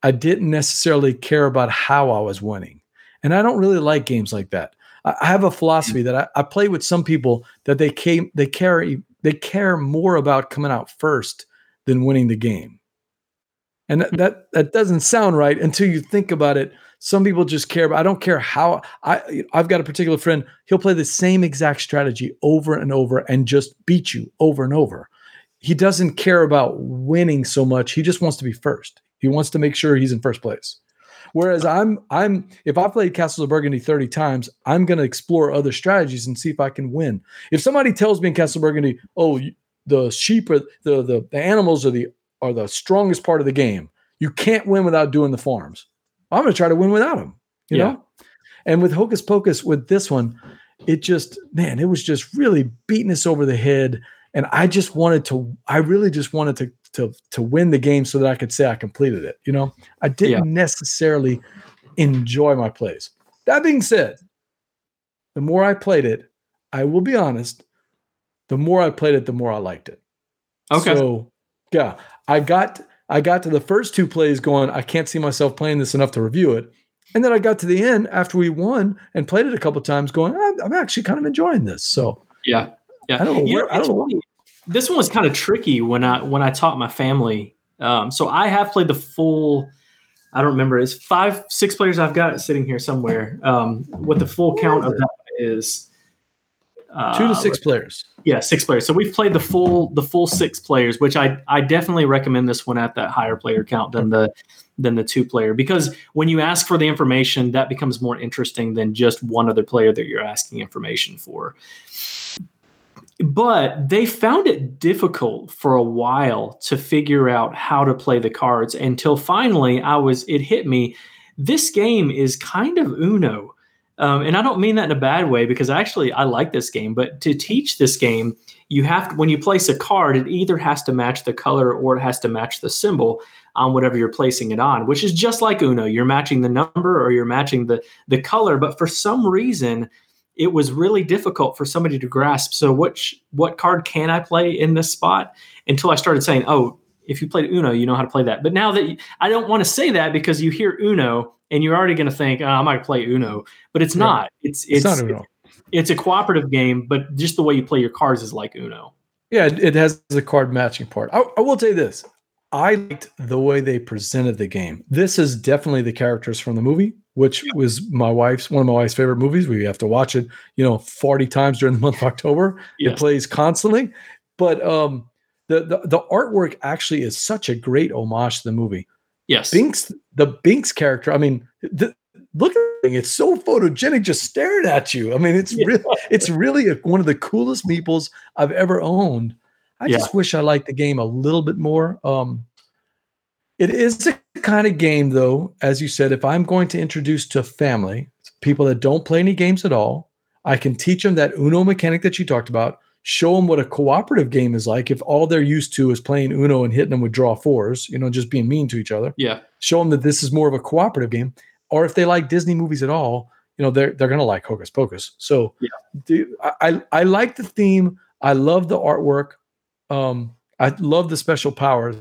I didn't necessarily care about how I was winning. And I don't really like games like that. I have a philosophy that I, I play with some people that they came they carry they care more about coming out first than winning the game. And that, hmm. that that doesn't sound right until you think about it. Some people just care about I don't care how I I've got a particular friend, he'll play the same exact strategy over and over and just beat you over and over. He doesn't care about winning so much. He just wants to be first. He wants to make sure he's in first place. Whereas I'm I'm if I played Castles of Burgundy 30 times, I'm going to explore other strategies and see if I can win. If somebody tells me in Castle of Burgundy, "Oh, the sheep or the, the the animals are the are the strongest part of the game. You can't win without doing the farms." I'm going to try to win without them, you Yeah. know? And with Hocus Pocus with this one, it just man, it was just really beating us over the head and I just wanted to I really just wanted to to to win the game so that I could say I completed it, you know? I didn't necessarily enjoy my plays. That being said, the more I played it, I will be honest, the more I played it, the more I liked it. Okay. So yeah, I got I got to the first two plays going, I can't see myself playing this enough to review it. And then I got to the end after we won and played it a couple times, going, I'm, I'm actually kind of enjoying this. So yeah. Yeah. I don't know where- I don't know. This one was kind of tricky when I when I taught my family. Um, so I have played the full. I don't remember. It's five, six players. I've got sitting here somewhere. Um, what the full count of that is. Uh, two to six players. Yeah, six players. So we've played the full the full six players, which I I definitely recommend this one at that higher player count than the than the two player because when you ask for the information, that becomes more interesting than just one other player that you're asking information for. But they found it difficult for a while to figure out how to play the cards until finally I was it hit me. This game is kind of Uno. Um, and I don't mean that in a bad way because actually I like this game. But to teach this game, you have to, when you place a card, it either has to match the color or it has to match the symbol on whatever you're placing it on, which is just like Uno. You're matching the number or you're matching the the color. But for some reason, it was really difficult for somebody to grasp. So which what card can I play in this spot? Until I started saying, oh, if you played Uno, you know how to play that. But now that you, I don't want to say that because you hear Uno and you're already going to think, oh, I might play Uno, but it's not. It's It's, it's not Uno. it's a cooperative game, but just the way you play your cards is like Uno. Yeah, it, has the card matching part. I, I will say this. I liked the way they presented the game. This is definitely the characters from the movie, which was my wife's one of my wife's favorite movies. We have to watch it, you know, 40 times during the month of October. It plays constantly. But um the, the the artwork actually is such a great homage to the movie. Yes. Binks, the Binks character, I mean, the, look at the thing. It's so photogenic just staring at you. I mean, it's Yeah. really it's really a, one of the coolest meeples I've ever owned. I Yeah. just wish I liked the game a little bit more. Um, it is the kind of game, though, as you said, if I'm going to introduce to family, people that don't play any games at all, I can teach them that Uno mechanic that you talked about, show them what a cooperative game is like if all they're used to is playing Uno and hitting them with draw fours, you know, just being mean to each other. Yeah. show them that this is more of a cooperative game or if they like disney movies at all you know they're, they're gonna like hocus pocus. So Yeah. I i like the theme. I love the artwork. Um i love the special powers.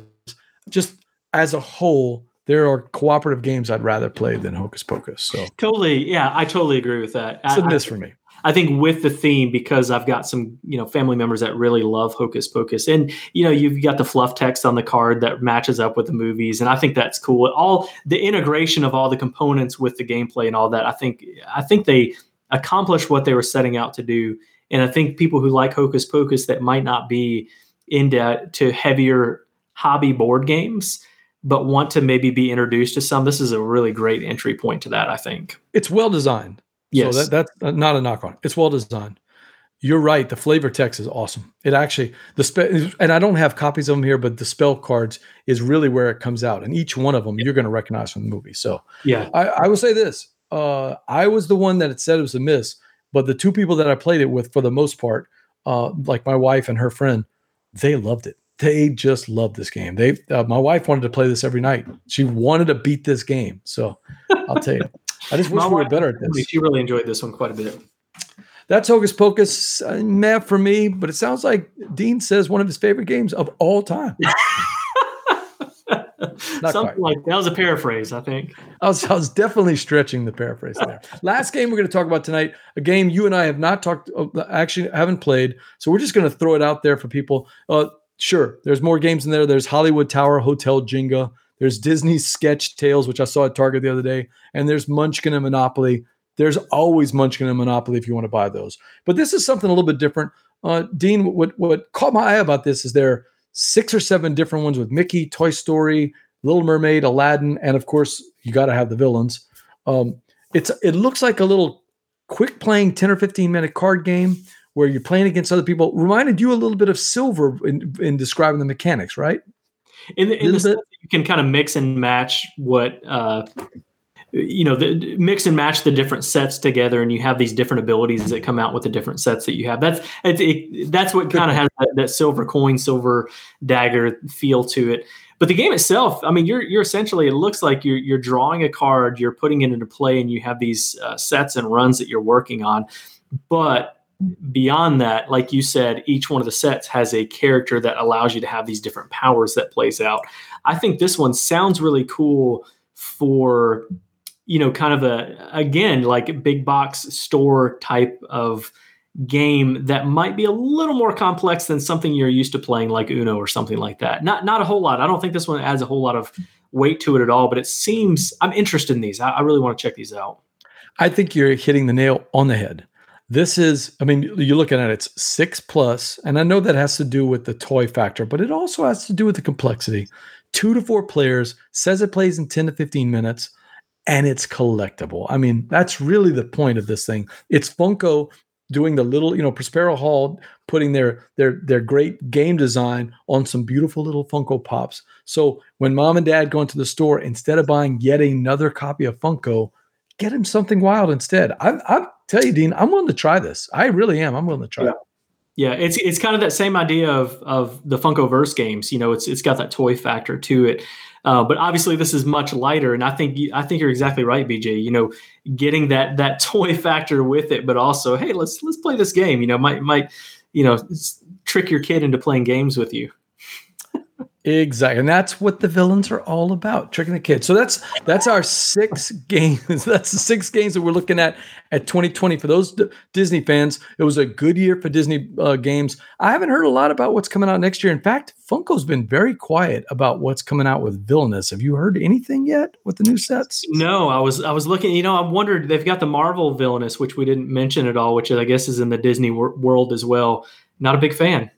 Just as a whole there are cooperative games i'd rather play than hocus pocus so Totally. Yeah, I totally agree with that. it's a miss for me I think with the theme, because I've got some, you know, family members that really love Hocus Pocus, and you know, you've got the fluff text on the card that matches up with the movies, and I think that's cool. All the integration of all the components with the gameplay and all that, I think, I think they accomplished what they were setting out to do, and I think people who like Hocus Pocus that might not be into to heavier hobby board games, but want to maybe be introduced to some, this is a really great entry point to that. I think. it's well designed Yes. So that, that's uh, not a knock on. it. It's well designed. You're right. The flavor text is awesome. It actually the spell and I don't have copies of them here, but the spell cards is really where it comes out, and each one of them you're going to recognize from the movie. So yeah. I, I will say this: uh, I was the one that it said it was a miss, but the two people that I played it with, for the most part, uh, like my wife and her friend, they loved it. They just love this game. They, uh, my wife wanted to play this every night. She wanted to beat this game. So I'll tell you, I just wish we were better at this. She really enjoyed this one quite a bit. That's Hocus Pocus, uh, meh for me, but it sounds like Dean says one of his favorite games of all time. Something quite. like that was a paraphrase, I think. I was, I was definitely stretching the paraphrase there. Last game we're going to talk about tonight, a game you and I have not talked, uh, actually haven't played. So we're just going to throw it out there for people. Uh, sure, there's more games in there. There's Hollywood Tower Hotel Jenga. There's Disney Sketch Tales, which I saw at Target the other day, and there's Munchkin and Monopoly. There's always Munchkin and Monopoly if you want to buy those. But this is something a little bit different. Uh, Dean, what what caught my eye about this is there are six or seven different ones with Mickey, Toy Story, Little Mermaid, Aladdin, and of course you got to have the villains. Um, it's it looks like a little quick playing 10 or 15 minute card game where you're playing against other people. Reminded you a little bit of Silver in, in describing the mechanics, right? In the, in the sense that you can kind of mix and match what uh, you know, the, mix and match the different sets together, and you have these different abilities that come out with the different sets that you have. That's it, it, that's what kind of has that, that silver coin, silver dagger feel to it. But the game itself, I mean, you're you're essentially it looks like you're you're drawing a card, you're putting it into play, and you have these uh, sets and runs that you're working on. But beyond that, like you said, each one of the sets has a character that allows you to have these different powers that plays out. I think this one sounds really cool for you know kind of a again like big box store type of game that might be a little more complex than something you're used to playing like Uno or something like that. Not not a whole lot. I don't think this one adds a whole lot of weight to it at all, but it seems I'm interested in these. I, I really want to check these out. I think you're hitting the nail on the head. This is, I mean, you're looking at it, it's six plus, and I know that has to do with the toy factor, but it also has to do with the complexity. Two to four players, says it plays in 10 to 15 minutes, and it's collectible. I mean, that's really the point of this thing. It's Funko doing the little, you know, Prospero Hall putting their their their great game design on some beautiful little Funko Pops. So when mom and dad go into the store, instead of buying yet another copy of Funko, get him something wild instead. I I tell you, Dean, I'm willing to try this. I really am. I'm willing to try Yeah. it. Yeah, it's it's kind of that same idea of of the Funkoverse games. You know, it's it's got that toy factor to it. Uh, but obviously, this is much lighter, and I think you, I think you're exactly right, BJ. You know, getting that that toy factor with it, but also, hey, let's let's play this game. You know, might might you know trick your kid into playing games with you. Exactly. And that's what the villains are all about, tricking the kids. So that's that's our six games. That's the six games that we're looking at at 2020 for those D- Disney fans. It was a good year for Disney uh, games. I haven't heard a lot about what's coming out next year. In fact, Funko's been very quiet about what's coming out with Villainous. Have you heard anything yet with the new sets? No, I was I was looking. You know, I wondered they've got the Marvel villainous, which we didn't mention at all, which I guess is in the Disney wor- world as well. Not a big fan.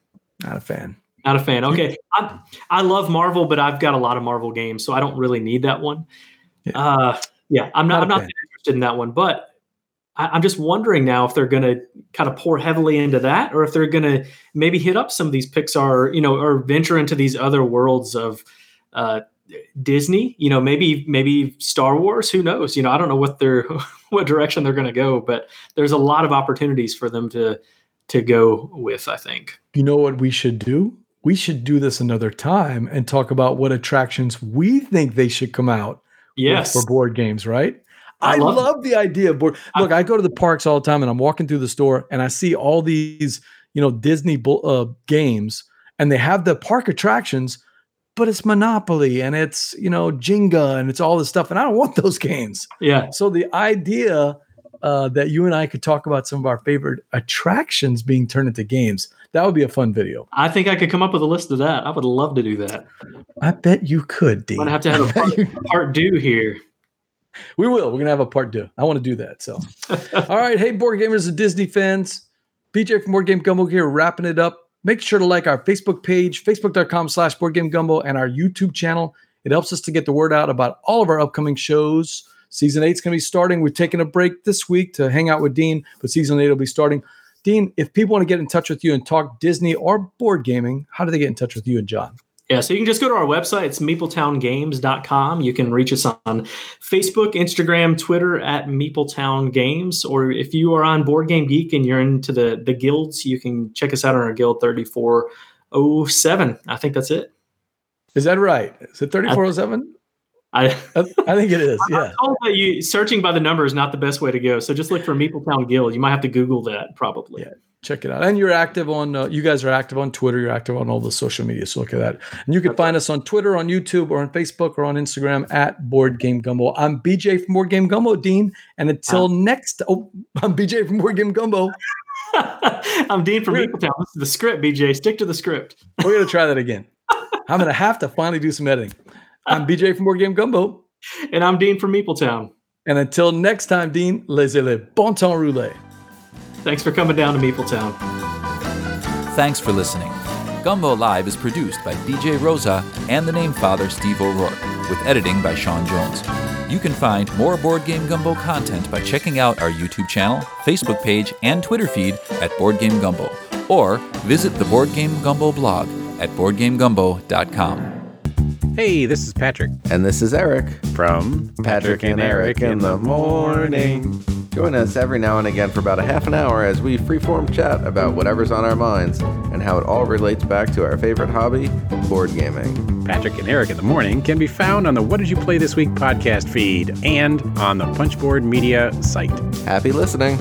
Not a fan. Not a fan. Okay, I I love Marvel, but I've got a lot of Marvel games, so I don't really need that one. Yeah. Uh, yeah, I'm Not not. I'm not fan. interested in that one. But I, I'm just wondering now if they're going to kind of pour heavily into that, or if they're going to maybe hit up some of these Pixar, you know, or venture into these other worlds of uh, Disney. You know, maybe maybe Star Wars. Who knows? You know, I don't know what they're what direction they're going to go, but there's a lot of opportunities for them to to go with. I think. You know what we should do? We should do this another time and talk about what attractions we think they should come out Yes. for board games, right? I, I love, love- the idea of board. Look, I go to the parks all the time, and I'm walking through the store, and I see all these, you know, Disney uh, games, and they have the park attractions, but it's Monopoly and it's you know Jenga and it's all this stuff, and I don't want those games. Yeah. So the idea uh, that you and I could talk about some of our favorite attractions being turned into games, that would be a fun video. I think I could come up with a list of that. I would love to do that. I bet you could, I'm Dean. gonna have to have a part, part due here. We will. We're gonna have a part two. I want to do that. So, all right. Hey, board gamers and Disney fans. BJ from Board Game Gumbo here, wrapping it up. Make sure to like our Facebook page, facebook.com slash board game gumbo, and our YouTube channel. It helps us to get the word out about all of our upcoming shows. Season eight's gonna be starting. We're taking a break this week to hang out with Dean, but season eight will be starting. Dean, if people want to get in touch with you and talk Disney or board gaming, how do they get in touch with you and John? Yeah, so you can just go to our website. It's meepletowngames.com. You can reach us on Facebook, Instagram, Twitter at Meepletown Games. Or if you are on Board Game Geek and you're into the, the guilds, you can check us out on our Guild 3407. I think that's it. Is that right? Is it 3407? I, I, think it is. Yeah. I'm told that you searching by the number is not the best way to go. So just look for Meepletown Guild. You might have to Google that probably. Yeah. Check it out. And you're active on, uh, you guys are active on Twitter. You're active on all the social media. So look at that. And you can find us on Twitter, on YouTube, or on Facebook, or on Instagram at Board Game Gumbo. I'm BJ from Board Game Gumbo, Dean. And until next, oh, I'm BJ from Board Game Gumbo. I'm Dean from Meepletown. This is the script, BJ. Stick to the script. We're going to try that again. I'm going to have to finally do some editing. I'm BJ from Board Game Gumbo. And I'm Dean from Meepletown. And until next time, Dean, laissez le bon temps rouler. Thanks for coming down to Meepletown. Thanks for listening. Gumbo Live is produced by DJ Rosa and the name father Steve O'Rourke, with editing by Sean Jones. You can find more Board Game Gumbo content by checking out our YouTube channel, Facebook page, and Twitter feed at Board Game Gumbo, or visit the Board Game Gumbo blog at boardgamegumbo.com. Hey, this is Patrick And this is Eric. from Patrick and Eric in the morning. Join us every now and again for about a half an hour as we freeform chat about whatever's on our minds and how it all relates back to our favorite hobby, board gaming. Patrick and Eric in the morning can be found on the What Did You Play This Week podcast feed and on the Punchboard Media site. Happy listening.